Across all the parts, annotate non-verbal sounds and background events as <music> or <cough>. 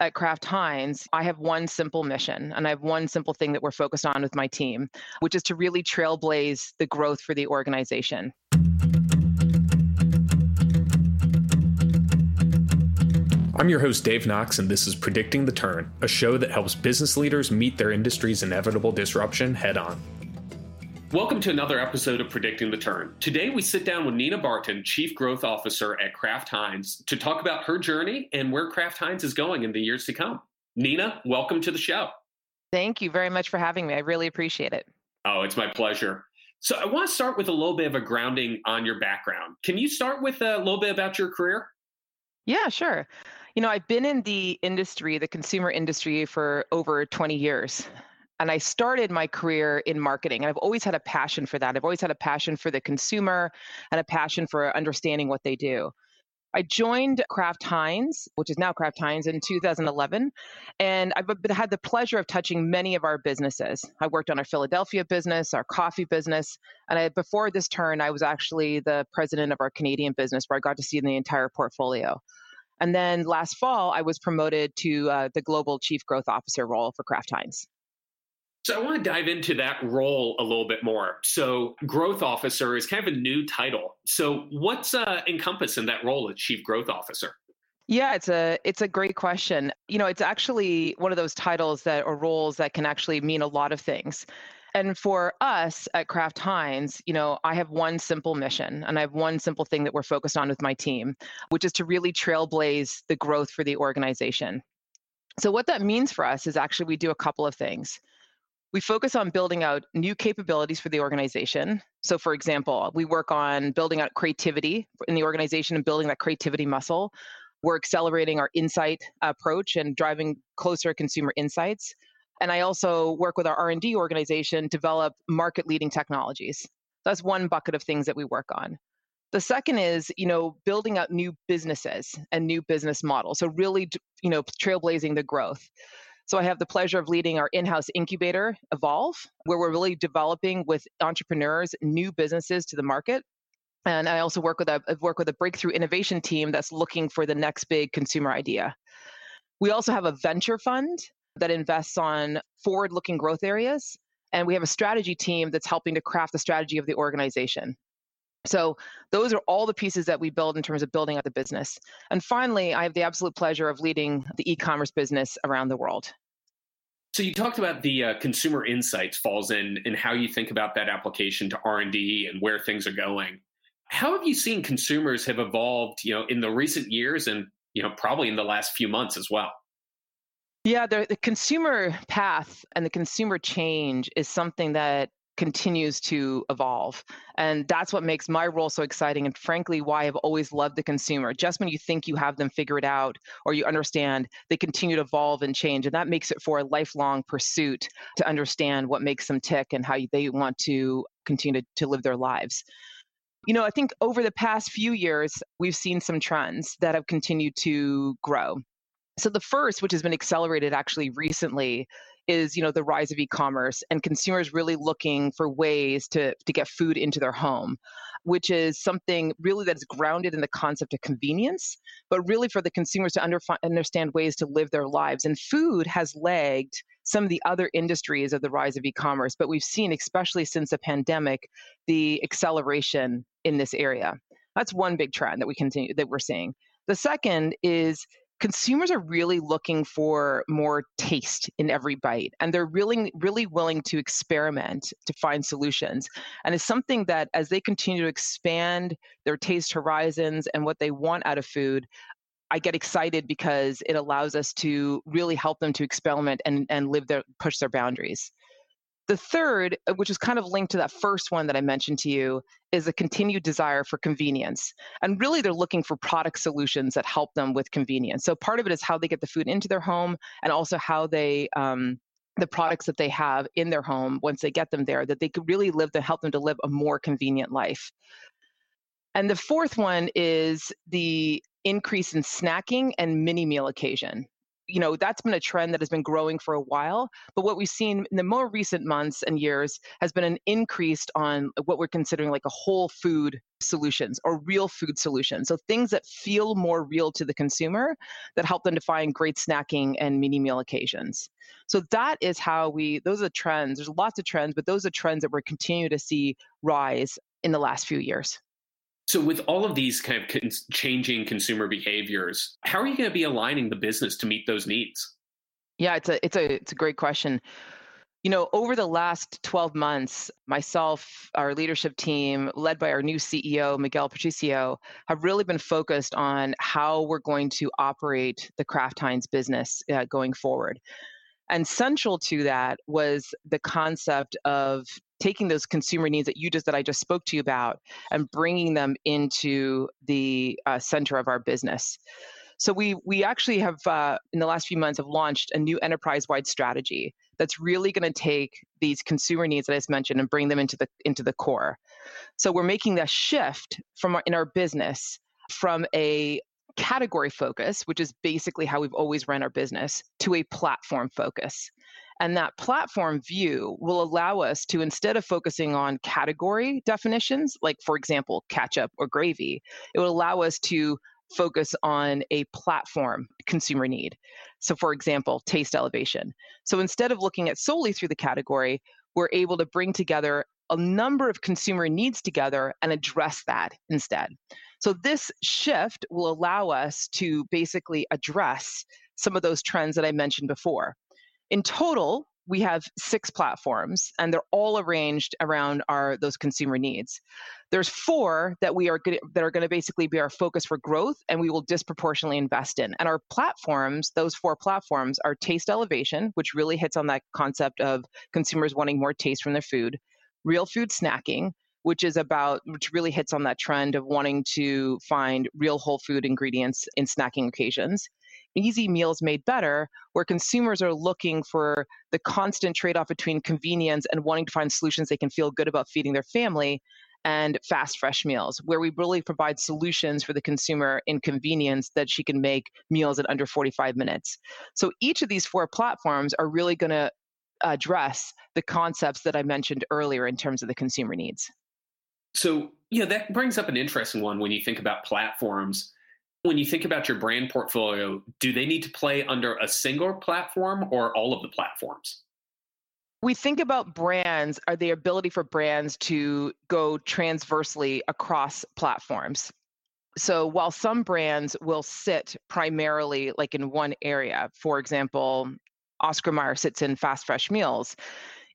at Kraft Heinz, I have one simple mission and I have one simple thing that we're focused on with my team, which is to really trailblaze the growth for the organization. I'm your host, Dave Knox, and this is Predicting the Turn, a show that helps business leaders meet their industry's inevitable disruption head on. Welcome to another episode of Predicting the Turn. Today we sit down with Nina Barton, Chief Growth Officer at Kraft Heinz, to talk about her journey and where Kraft Heinz is going in the years to come. Nina, welcome to the show. Thank you very much for having me. I really appreciate it. Oh, it's my pleasure. So I want to start with a little bit of a grounding on your background. Can you start with a little bit about your career? Yeah, sure. You know, I've been in the industry, the consumer industry, for over 20 years and I started my career in marketing. And I've always had a passion for that. I've always had a passion for the consumer and a passion for understanding what they do. I joined Kraft Heinz, which is now Kraft Heinz, in 2011, and I've had the pleasure of touching many of our businesses. I worked on our Philadelphia business, our coffee business, and I, before this turn, I was actually the president of our Canadian business, where I got to see the entire portfolio. And then last fall, I was promoted to uh, the global chief growth officer role for Kraft Heinz. So I want to dive into that role a little bit more. So growth officer is kind of a new title. So what's uh, encompassed in that role as chief growth officer? Yeah, it's a it's a great question. You know, it's actually one of those titles that or roles that can actually mean a lot of things. And for us at Kraft Heinz, you know, I have one simple mission and I have one simple thing that we're focused on with my team, which is to really trailblaze the growth for the organization. So what that means for us is actually we do a couple of things. We focus on building out new capabilities for the organization. So, for example, we work on building out creativity in the organization and building that creativity muscle. We're accelerating our insight approach and driving closer consumer insights. And I also work with our R&D organization to develop market-leading technologies. That's one bucket of things that we work on. The second is, you know, building out new businesses and new business models. So really, you know, trailblazing the growth. So I have the pleasure of leading our in-house incubator, Evolve, where we're really developing with entrepreneurs new businesses to the market. And I also work with a work with a breakthrough innovation team that's looking for the next big consumer idea. We also have a venture fund that invests on forward-looking growth areas, and we have a strategy team that's helping to craft the strategy of the organization. So those are all the pieces that we build in terms of building out the business. And finally, I have the absolute pleasure of leading the e-commerce business around the world. So you talked about the uh, consumer insights falls in and how you think about that application to R&D and where things are going. How have you seen consumers have evolved, you know, in the recent years and, you know, probably in the last few months as well? Yeah, the, the consumer path and the consumer change is something that continues to evolve. And that's what makes my role so exciting and frankly why I've always loved the consumer. Just when you think you have them figured out or you understand, they continue to evolve and change. And that makes it for a lifelong pursuit to understand what makes them tick and how they want to continue to, to live their lives. You know, I think over the past few years, we've seen some trends that have continued to grow. So the first, which has been accelerated actually recently, is you know the rise of e-commerce and consumers really looking for ways to to get food into their home which is something really that is grounded in the concept of convenience but really for the consumers to under, understand ways to live their lives. And food has lagged some of the other industries of the rise of e-commerce but we've seen especially since the pandemic the acceleration in this area. That's one big trend that we continue that we're seeing. The second is consumers are really looking for more taste in every bite and they're really really willing to experiment to find solutions and it's something that as they continue to expand their taste horizons and what they want out of food I get excited because it allows us to really help them to experiment and, and live their push their boundaries. The third, uh, which is kind of linked to that first one that I mentioned to you, is a continued desire for convenience. And really, they're looking for product solutions that help them with convenience. So part of it is how they get the food into their home and also how they, um, the products that they have in their home once they get them there, that they could really live to help them to live a more convenient life. And the fourth one is the increase in snacking and mini meal occasion. You know, that's been a trend that has been growing for a while. But what we've seen in the more recent months and years has been an increase on what we're considering like a whole food solutions or real food solutions. So things that feel more real to the consumer that help them to find great snacking and mini meal occasions. So that is how we, those are trends. There's lots of trends, but those are trends that we're continuing to see rise in the last few years. So, with all of these kind of con- changing consumer behaviors, how are you going to be aligning the business to meet those needs? Yeah, it's a it's a it's a great question. You know, over the last 12 months, myself, our leadership team, led by our new CEO, Miguel Patricio, have really been focused on how we're going to operate the Kraft Heinz business uh, going forward. And central to that was the concept of taking those consumer needs that you just that I just spoke to you about and bringing them into the uh, center of our business. So we we actually have uh, in the last few months have launched a new enterprise-wide strategy that's really going to take these consumer needs that I just mentioned and bring them into the into the core. So we're making that shift from our, in our business from a category focus, which is basically how we've always run our business, to a platform focus. And that platform view will allow us to, instead of focusing on category definitions, like, for example, ketchup or gravy, it will allow us to focus on a platform consumer need. So, for example, taste elevation. So, instead of looking at solely through the category, we're able to bring together a number of consumer needs together and address that instead. So, this shift will allow us to basically address some of those trends that I mentioned before. In total, we have six platforms and they're all arranged around our those consumer needs. There's four that we are good, that are going to basically be our focus for growth and we will disproportionately invest in. And our platforms those four platforms are taste elevation which really hits on that concept of consumers wanting more taste from their food real food snacking which is about which really hits on that trend of wanting to find real whole food ingredients in snacking occasions easy meals made better, where consumers are looking for the constant trade off between convenience and wanting to find solutions they can feel good about feeding their family, and fast, fresh meals, where we really provide solutions for the consumer in convenience that she can make meals in under 45 minutes. So each of these four platforms are really going to address the concepts that I mentioned earlier in terms of the consumer needs. So, yeah, that brings up an interesting one when you think about platforms when you think about your brand portfolio, do they need to play under a single platform or all of the platforms? We think about brands are the ability for brands to go transversely across platforms. So while some brands will sit primarily like in one area, for example, Oscar Mayer sits in fast fresh meals.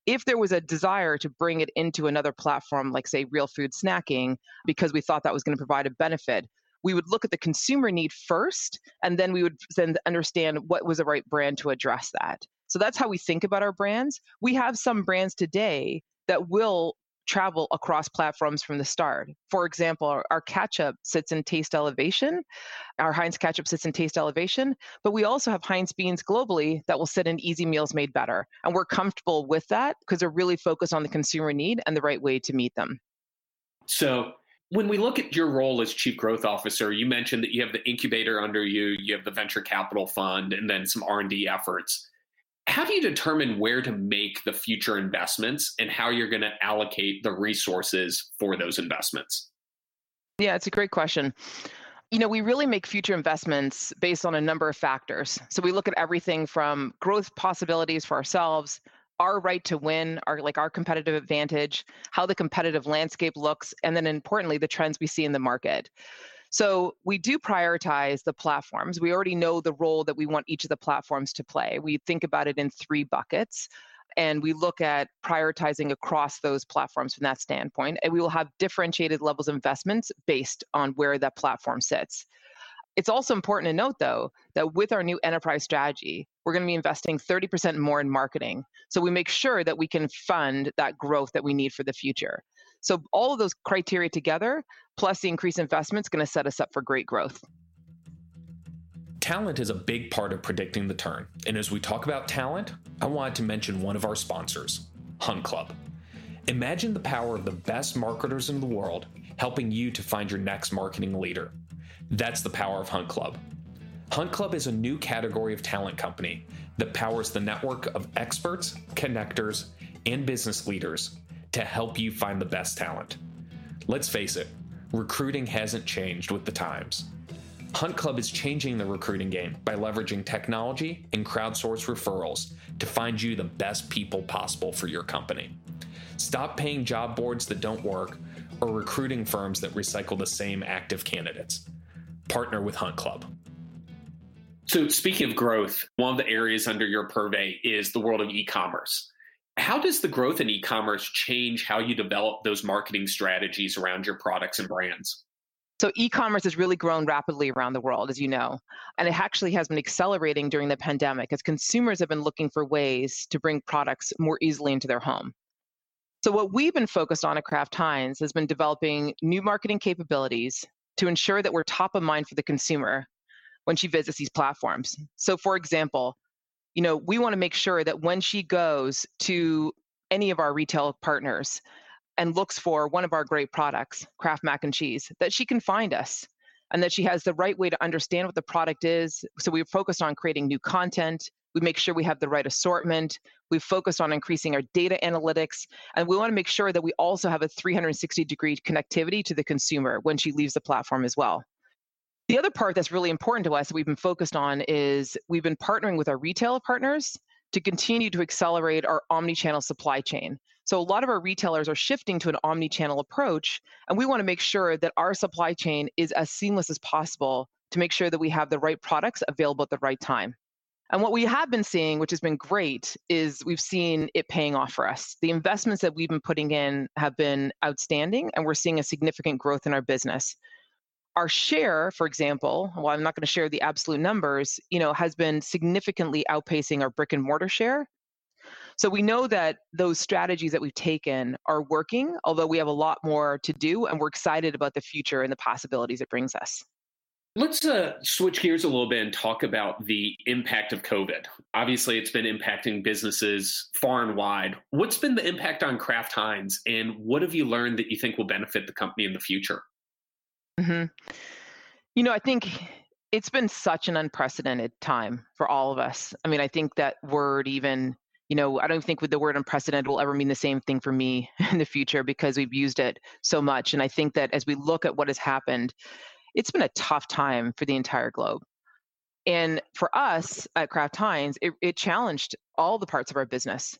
If there was a desire to bring it into another platform, like say real food snacking, because we thought that was going to provide a benefit, we would look at the consumer need first, and then we would then understand what was the right brand to address that. So that's how we think about our brands. We have some brands today that will travel across platforms from the start. For example, our, our, ketchup sits in taste elevation. Our Heinz ketchup sits in taste elevation, but we also have Heinz beans globally that will sit in easy meals made better. And we're comfortable with that because they're really focused on the consumer need and the right way to meet them. So when we look at your role as chief growth officer you mentioned that you have the incubator under you you have the venture capital fund and then some r&d efforts. How do you determine where to make the future investments and how you're going to allocate the resources for those investments? Yeah it's a great question. You know, we really make future investments based on a number of factors. So we look at everything from growth possibilities for ourselves, our right to win, our like our competitive advantage, how the competitive landscape looks, and then importantly, the trends we see in the market. So we do prioritize the platforms. We already know the role that we want each of the platforms to play. We think about it in three buckets and we look at prioritizing across those platforms from that standpoint. And we will have differentiated levels of investments based on where that platform sits. It's also important to note, though, that with our new enterprise strategy, we're going to be investing 30% more in marketing. So we make sure that we can fund that growth that we need for the future. So all of those criteria together, plus the increased investment, is going to set us up for great growth. Talent is a big part of predicting the turn. And as we talk about talent, I wanted to mention one of our sponsors, Hunt Club. Imagine the power of the best marketers in the world helping you to find your next marketing leader. That's the power of Hunt Club. Hunt Club is a new category of talent company that powers the network of experts, connectors, and business leaders to help you find the best talent. Let's face it, recruiting hasn't changed with the times. Hunt Club is changing the recruiting game by leveraging technology and crowdsource referrals to find you the best people possible for your company. Stop paying job boards that don't work or recruiting firms that recycle the same active candidates. Partner with Hunt Club. So, speaking of growth, one of the areas under your purvey is the world of e commerce. How does the growth in e commerce change how you develop those marketing strategies around your products and brands? So, e commerce has really grown rapidly around the world, as you know, and it actually has been accelerating during the pandemic as consumers have been looking for ways to bring products more easily into their home. So, what we've been focused on at Kraft Heinz has been developing new marketing capabilities to ensure that we're top of mind for the consumer when she visits these platforms. So, for example, you know, we want to make sure that when she goes to any of our retail partners and looks for one of our great products, Kraft mac and cheese, that she can find us and that she has the right way to understand what the product is. So we've focused on creating new content. We make sure we have the right assortment. We've focused on increasing our data analytics. And we want to make sure that we also have a 360 degree connectivity to the consumer when she leaves the platform as well. The other part that's really important to us that we've been focused on is we've been partnering with our retail partners to continue to accelerate our omni-channel supply chain. So a lot of our retailers are shifting to an omni-channel approach, and we want to make sure that our supply chain is as seamless as possible to make sure that we have the right products available at the right time. And what we have been seeing, which has been great, is we've seen it paying off for us. The investments that we've been putting in have been outstanding, and we're seeing a significant growth in our business. Our share, for example, while I'm not going to share the absolute numbers, you know, has been significantly outpacing our brick and mortar share. So we know that those strategies that we've taken are working, although we have a lot more to do, and we're excited about the future and the possibilities it brings us. Let's uh, switch gears a little bit and talk about the impact of COVID. Obviously, it's been impacting businesses far and wide. What's been the impact on Kraft Heinz, and what have you learned that you think will benefit the company in the future? Mm-hmm. You know, I think it's been such an unprecedented time for all of us. I mean, I think that word even you know, I don't think with the word unprecedented will ever mean the same thing for me <laughs> in the future because we've used it so much. And I think that as we look at what has happened, it's been a tough time for the entire globe. And for us at Kraft Heinz, it, it challenged all the parts of our business,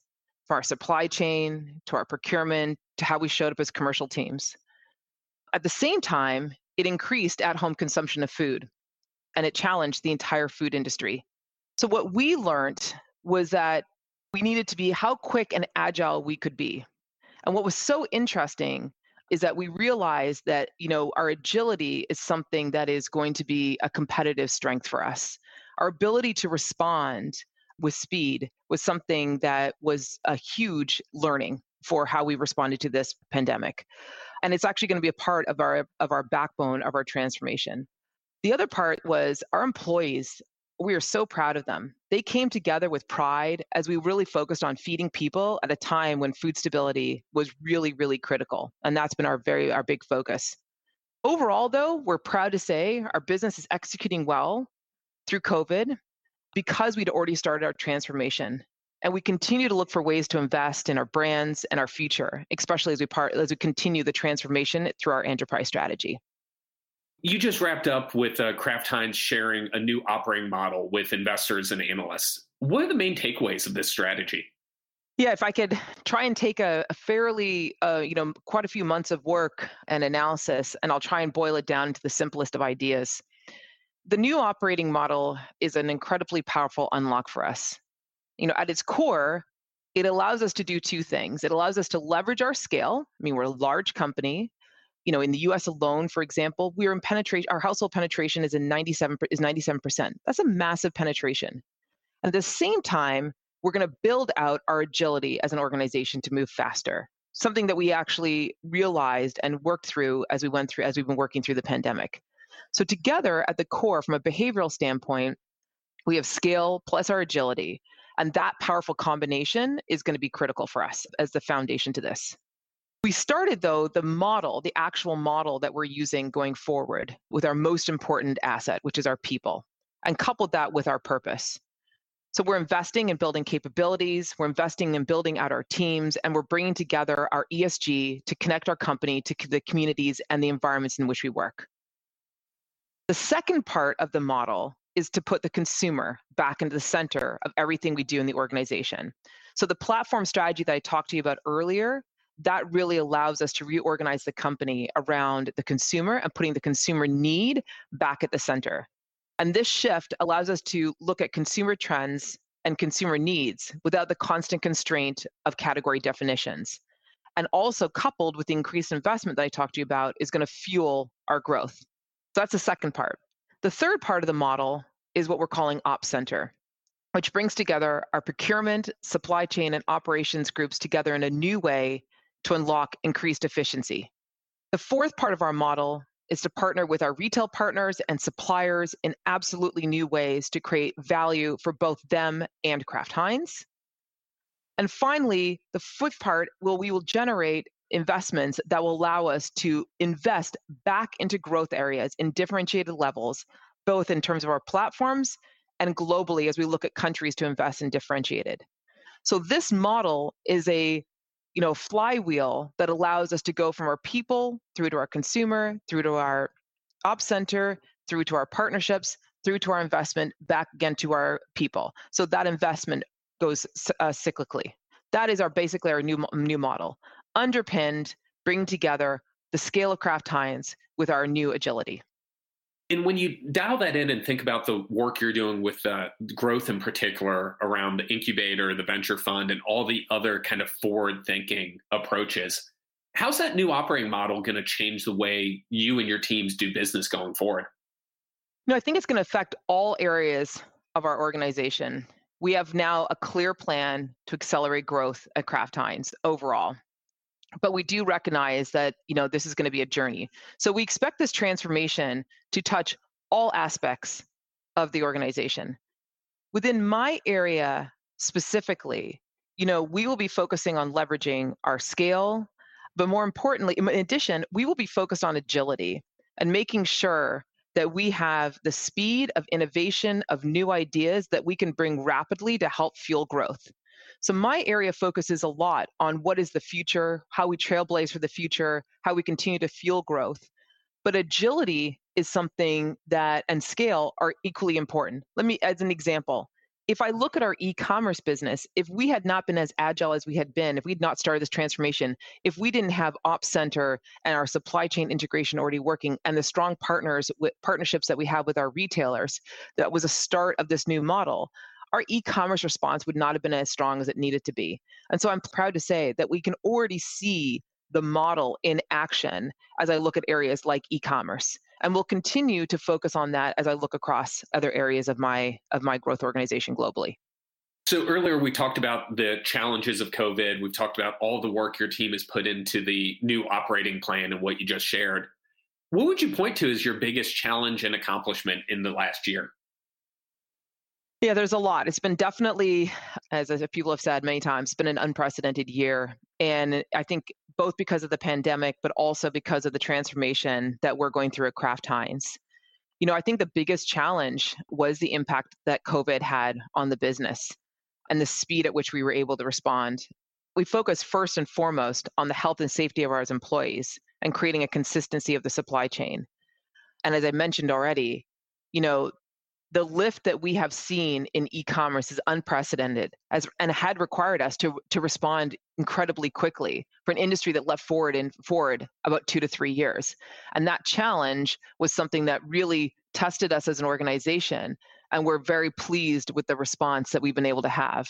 from our supply chain to our procurement to how we showed up as commercial teams. At the same time, it increased at home consumption of food and it challenged the entire food industry. So, what we learned was that we needed to be how quick and agile we could be. And what was so interesting is that we realize that you know our agility is something that is going to be a competitive strength for us. Our ability to respond with speed was something that was a huge learning for how we responded to this pandemic. And it's actually going to be a part of our of our backbone of our transformation. The other part was our employees we are so proud of them. They came together with pride as we really focused on feeding people at a time when food stability was really, really critical. And that's been our very, our big focus. Overall, though, we're proud to say our business is executing well through COVID because we'd already started our transformation. And we continue to look for ways to invest in our brands and our future, especially as we part as we continue the transformation through our enterprise strategy. You just wrapped up with uh, Kraft Heinz sharing a new operating model with investors and analysts. What are the main takeaways of this strategy? Yeah, if I could try and take a, a fairly, uh, you know, quite a few months of work and analysis, and I'll try and boil it down to the simplest of ideas. The new operating model is an incredibly powerful unlock for us. You know, at its core, it allows us to do two things. It allows us to leverage our scale. I mean, we're a large company you know, in the US alone, for example, we're in penetration, our household penetration is in 97 is 97%. That's a massive penetration. At the same time, we're going to build out our agility as an organization to move faster. Something that we actually realized and worked through as we went through as we've been working through the pandemic. So together at the core from a behavioral standpoint, we have scale plus our agility. And that powerful combination is going to be critical for us as the foundation to this. We started, though, the model, the actual model that we're using going forward with our most important asset, which is our people. and coupled that with our purpose. So we're investing in building capabilities, we're investing in building out our teams, and we're bringing together our ESG to connect our company to the communities and the environments in which we work. The second part of the model is to put the consumer back into the center of everything we do in the organization. So the platform strategy that I talked to you about earlier, that really allows us to reorganize the company around the consumer and putting the consumer need back at the center. And this shift allows us to look at consumer trends and consumer needs without the constant constraint of category definitions. And also coupled with the increased investment that I talked to you about is going to fuel our growth. So that's the second part. The third part of the model is what we're calling Op Center, which brings together our procurement, supply chain, and operations groups together in a new way to unlock increased efficiency. The fourth part of our model is to partner with our retail partners and suppliers in absolutely new ways to create value for both them and Kraft Heinz. And finally, the fifth part will we will generate investments that will allow us to invest back into growth areas in differentiated levels, both in terms of our platforms and globally as we look at countries to invest in differentiated. So this model is a you know flywheel that allows us to go from our people through to our consumer, through to our ops center, through to our partnerships, through to our investment back again to our people. So that investment goes uh, cyclically. That is our basically our new new model underpinned, bring together the scale of Kraft Heinz with our new agility. And when you dial that in and think about the work you're doing with uh, growth in particular around the incubator, the venture fund, and all the other kind of forward thinking approaches, how's that new operating model going to change the way you and your teams do business going forward? No, I think it's going to affect all areas of our organization. We have now a clear plan to accelerate growth at Kraft Heinz overall but we do recognize that you know this is going to be a journey. So we expect this transformation to touch all aspects of the organization. Within my area specifically you know we will be focusing on leveraging our scale but more importantly in addition we will be focused on agility and making sure that we have the speed of innovation of new ideas that we can bring rapidly to help fuel growth so my area focuses a lot on what is the future, how we trailblaze for the future, how we continue to fuel growth. But agility is something that and scale are equally important. Let me as an example. If I look at our e-commerce business, if we had not been as agile as we had been, if we'd not started this transformation, if we didn't have Ops Center and our supply chain integration already working and the strong partners with partnerships that we have with our retailers, that was a start of this new model our e-commerce response would not have been as strong as it needed to be. And so I'm proud to say that we can already see the model in action as I look at areas like e-commerce. And we'll continue to focus on that as I look across other areas of my of my growth organization globally. So earlier we talked about the challenges of COVID. We've talked about all the work your team has put into the new operating plan and what you just shared. What would you point to as your biggest challenge and accomplishment in the last year? Yeah, there's a lot. It's been definitely, as, as people have said many times, been an unprecedented year. And I think both because of the pandemic, but also because of the transformation that we're going through at Kraft Heinz. You know, I think the biggest challenge was the impact that COVID had on the business and the speed at which we were able to respond. We focused first and foremost on the health and safety of our employees and creating a consistency of the supply chain. And as I mentioned already, you know, the lift that we have seen in e-commerce is unprecedented as and had required us to to respond incredibly quickly for an industry that left forward in forward about 2 to 3 years. And that challenge was something that really tested us as an organization and we're very pleased with the response that we've been able to have.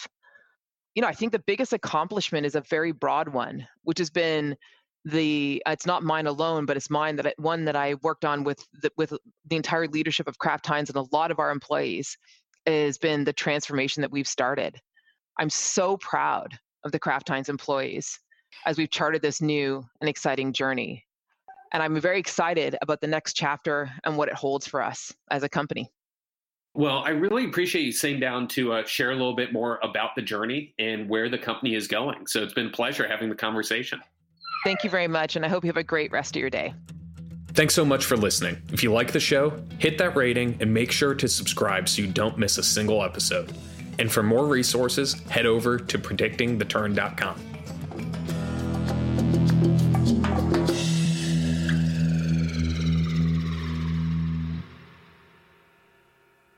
You know i think the biggest accomplishment is a very broad one which has been the it's not mine alone, but it's mine that I, one that I worked on with the, with the entire leadership of Kraft Heinz and a lot of our employees has been the transformation that we've started. I'm so proud of the Kraft Heinz employees as we've charted this new and exciting journey. And I'm very excited about the next chapter and what it holds for us as a company. Well, I really appreciate you sitting down to uh, share a little bit more about the journey and where the company is going. So it's been a pleasure having the conversation. Thank you very much, and I hope you have a great rest of your day. Thanks so much for listening. If you like the show, hit that rating and make sure to subscribe so you don't miss a single episode. And for more resources, head over to predictingtheturn.com.